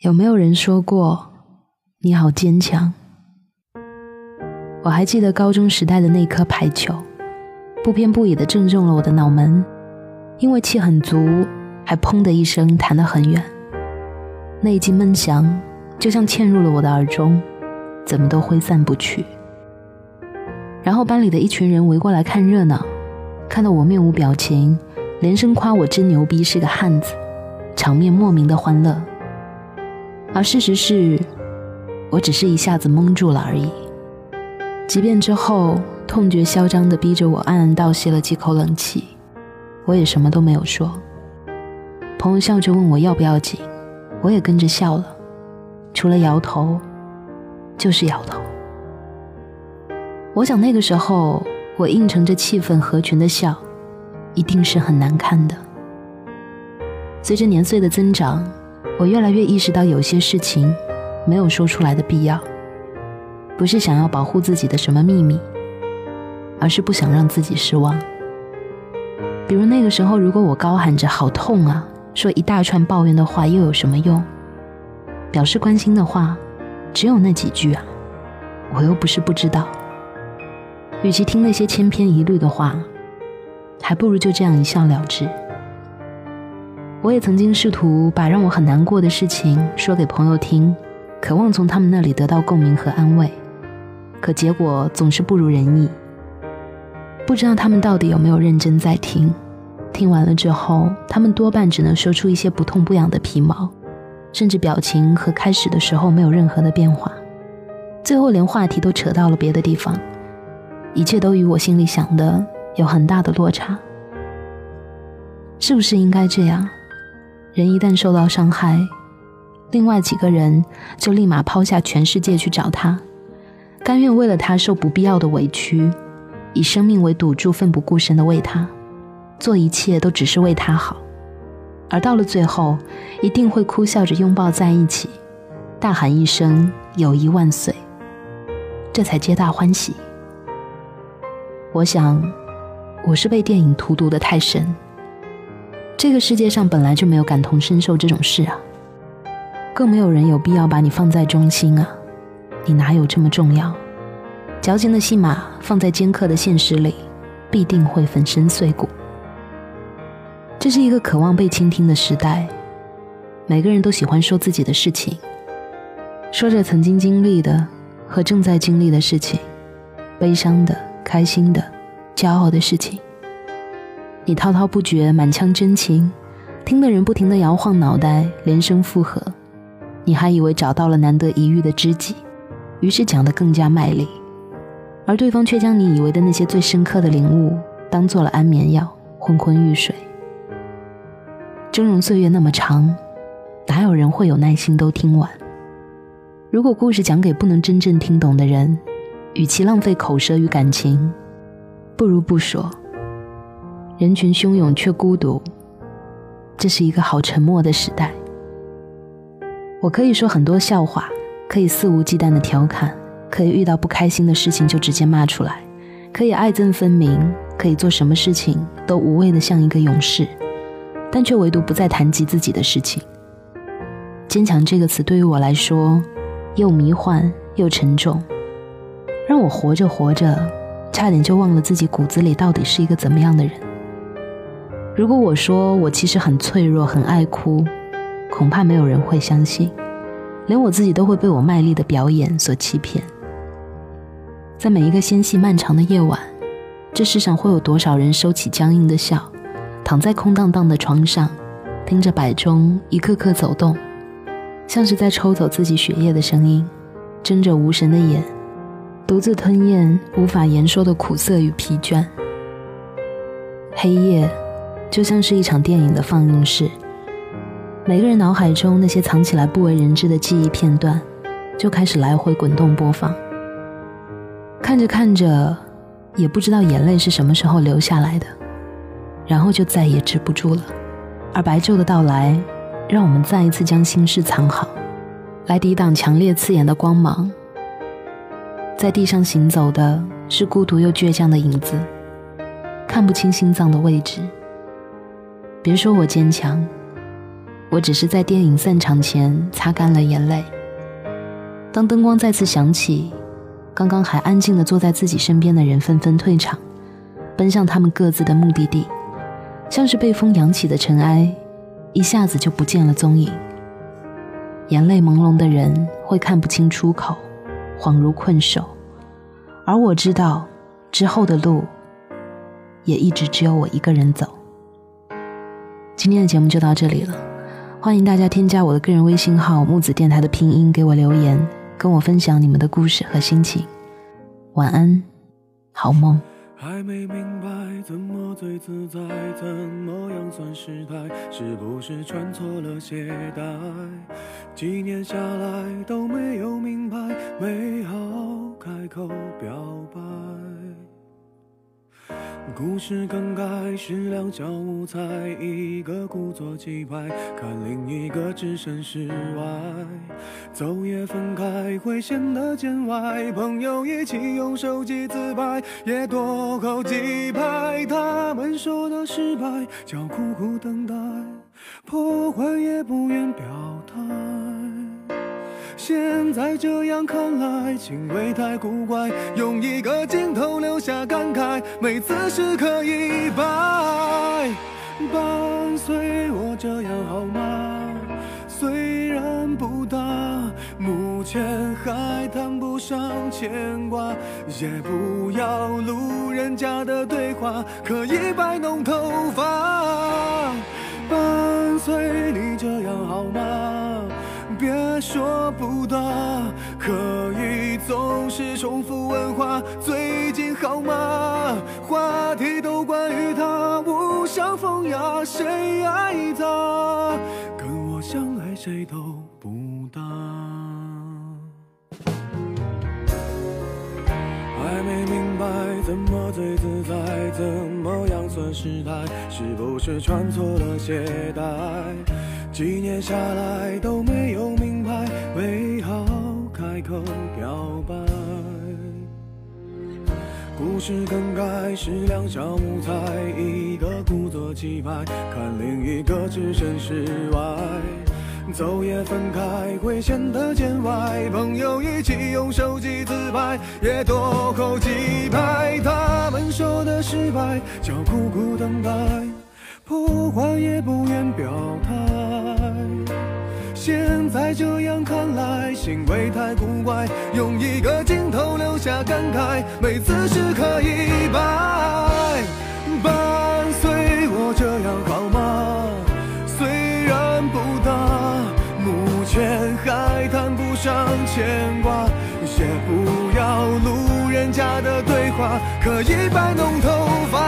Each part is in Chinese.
有没有人说过你好坚强？我还记得高中时代的那颗排球，不偏不倚的正中了我的脑门，因为气很足，还砰的一声弹得很远。那一记闷响，就像嵌入了我的耳中，怎么都挥散不去。然后班里的一群人围过来看热闹，看到我面无表情，连声夸我真牛逼，是个汉子，场面莫名的欢乐。而事实是，我只是一下子懵住了而已。即便之后痛觉嚣张地逼着我暗暗倒吸了几口冷气，我也什么都没有说。朋友笑着问我要不要紧，我也跟着笑了，除了摇头，就是摇头。我想那个时候我应承着气氛合群的笑，一定是很难看的。随着年岁的增长。我越来越意识到，有些事情没有说出来的必要，不是想要保护自己的什么秘密，而是不想让自己失望。比如那个时候，如果我高喊着“好痛啊”，说一大串抱怨的话，又有什么用？表示关心的话，只有那几句啊，我又不是不知道。与其听那些千篇一律的话，还不如就这样一笑了之。我也曾经试图把让我很难过的事情说给朋友听，渴望从他们那里得到共鸣和安慰，可结果总是不如人意。不知道他们到底有没有认真在听？听完了之后，他们多半只能说出一些不痛不痒的皮毛，甚至表情和开始的时候没有任何的变化，最后连话题都扯到了别的地方，一切都与我心里想的有很大的落差。是不是应该这样？人一旦受到伤害，另外几个人就立马抛下全世界去找他，甘愿为了他受不必要的委屈，以生命为赌注，奋不顾身的为他做一切，都只是为他好。而到了最后，一定会哭笑着拥抱在一起，大喊一声“友谊万岁”，这才皆大欢喜。我想，我是被电影荼毒的太深。这个世界上本来就没有感同身受这种事啊，更没有人有必要把你放在中心啊，你哪有这么重要？矫情的戏码放在尖刻的现实里，必定会粉身碎骨。这是一个渴望被倾听的时代，每个人都喜欢说自己的事情，说着曾经经历的和正在经历的事情，悲伤的、开心的、骄傲的事情。你滔滔不绝，满腔真情，听的人不停的摇晃脑袋，连声附和。你还以为找到了难得一遇的知己，于是讲得更加卖力，而对方却将你以为的那些最深刻的领悟，当做了安眠药，昏昏欲睡。峥嵘岁月那么长，哪有人会有耐心都听完？如果故事讲给不能真正听懂的人，与其浪费口舌与感情，不如不说。人群汹涌却孤独，这是一个好沉默的时代。我可以说很多笑话，可以肆无忌惮的调侃，可以遇到不开心的事情就直接骂出来，可以爱憎分明，可以做什么事情都无畏的像一个勇士，但却唯独不再谈及自己的事情。坚强这个词对于我来说，又迷幻又沉重，让我活着活着，差点就忘了自己骨子里到底是一个怎么样的人。如果我说我其实很脆弱、很爱哭，恐怕没有人会相信，连我自己都会被我卖力的表演所欺骗。在每一个纤细漫长的夜晚，这世上会有多少人收起僵硬的笑，躺在空荡荡的床上，听着摆钟一刻刻走动，像是在抽走自己血液的声音，睁着无神的眼，独自吞咽无法言说的苦涩与疲倦。黑夜。就像是一场电影的放映室，每个人脑海中那些藏起来不为人知的记忆片段，就开始来回滚动播放。看着看着，也不知道眼泪是什么时候流下来的，然后就再也止不住了。而白昼的到来，让我们再一次将心事藏好，来抵挡强烈刺眼的光芒。在地上行走的是孤独又倔强的影子，看不清心脏的位置。别说我坚强，我只是在电影散场前擦干了眼泪。当灯光再次响起，刚刚还安静的坐在自己身边的人纷纷退场，奔向他们各自的目的地，像是被风扬起的尘埃，一下子就不见了踪影。眼泪朦胧的人会看不清出口，恍如困兽，而我知道，之后的路，也一直只有我一个人走。今天的节目就到这里了，欢迎大家添加我的个人微信号“木子电台”的拼音给我留言。跟我分享你们的故事和心情。晚安，好梦。还没明白怎么最自在，怎么样算失态？是不是穿错了鞋带？几年下来都没有明白，没好开口表白。故事更改是两小无猜，一个故作气派，看另一个置身事外。走也分开会显得见外，朋友一起用手机自拍，也多扣几拍。他们说的失败叫苦苦等待，破坏也不愿表态。现在这样看来，情味太古怪，用一个镜头留下感慨，每次时刻一摆。伴随我这样好吗？虽然不大，目前还谈不上牵挂，也不要路人甲的对话，可以摆弄头不答，可以总是重复问话。最近好吗？话题都关于他，无伤风雅，谁爱他？跟我相爱谁都不搭。还没明白怎么最自在，怎么样算失态？是不是穿错了鞋带？几年下来都没有，为好开口表白。故事更改是两小无猜，一个故作气派，看另一个置身事外。走也分开会显得见外，朋友一起用手机自拍，也多扣几拍。他们说的失败叫苦苦等待。不换也不愿表态，现在这样看来，行为太古怪，用一个镜头留下感慨，每次时刻一摆。伴随我这样好吗？虽然不大，目前还谈不上牵挂，也不要路人甲的对话，可以摆弄头发。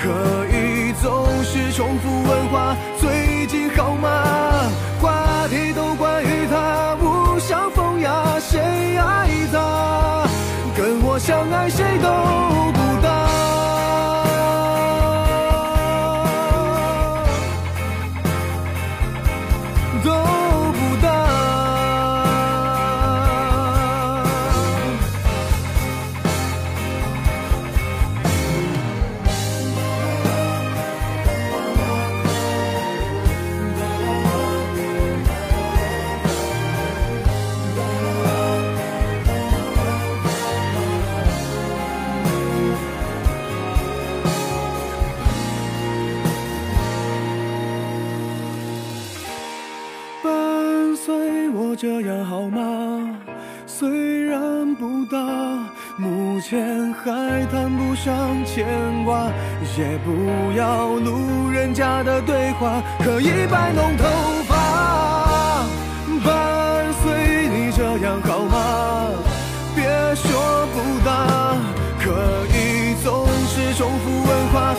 可以总是重复问话。最近好吗？话题都关于他，无伤风雅，谁爱他？跟我相爱谁都。目前还谈不上牵挂，也不要路人甲的对话，可以摆弄头发。伴随你这样好吗？别说不答，可以总是重复问话。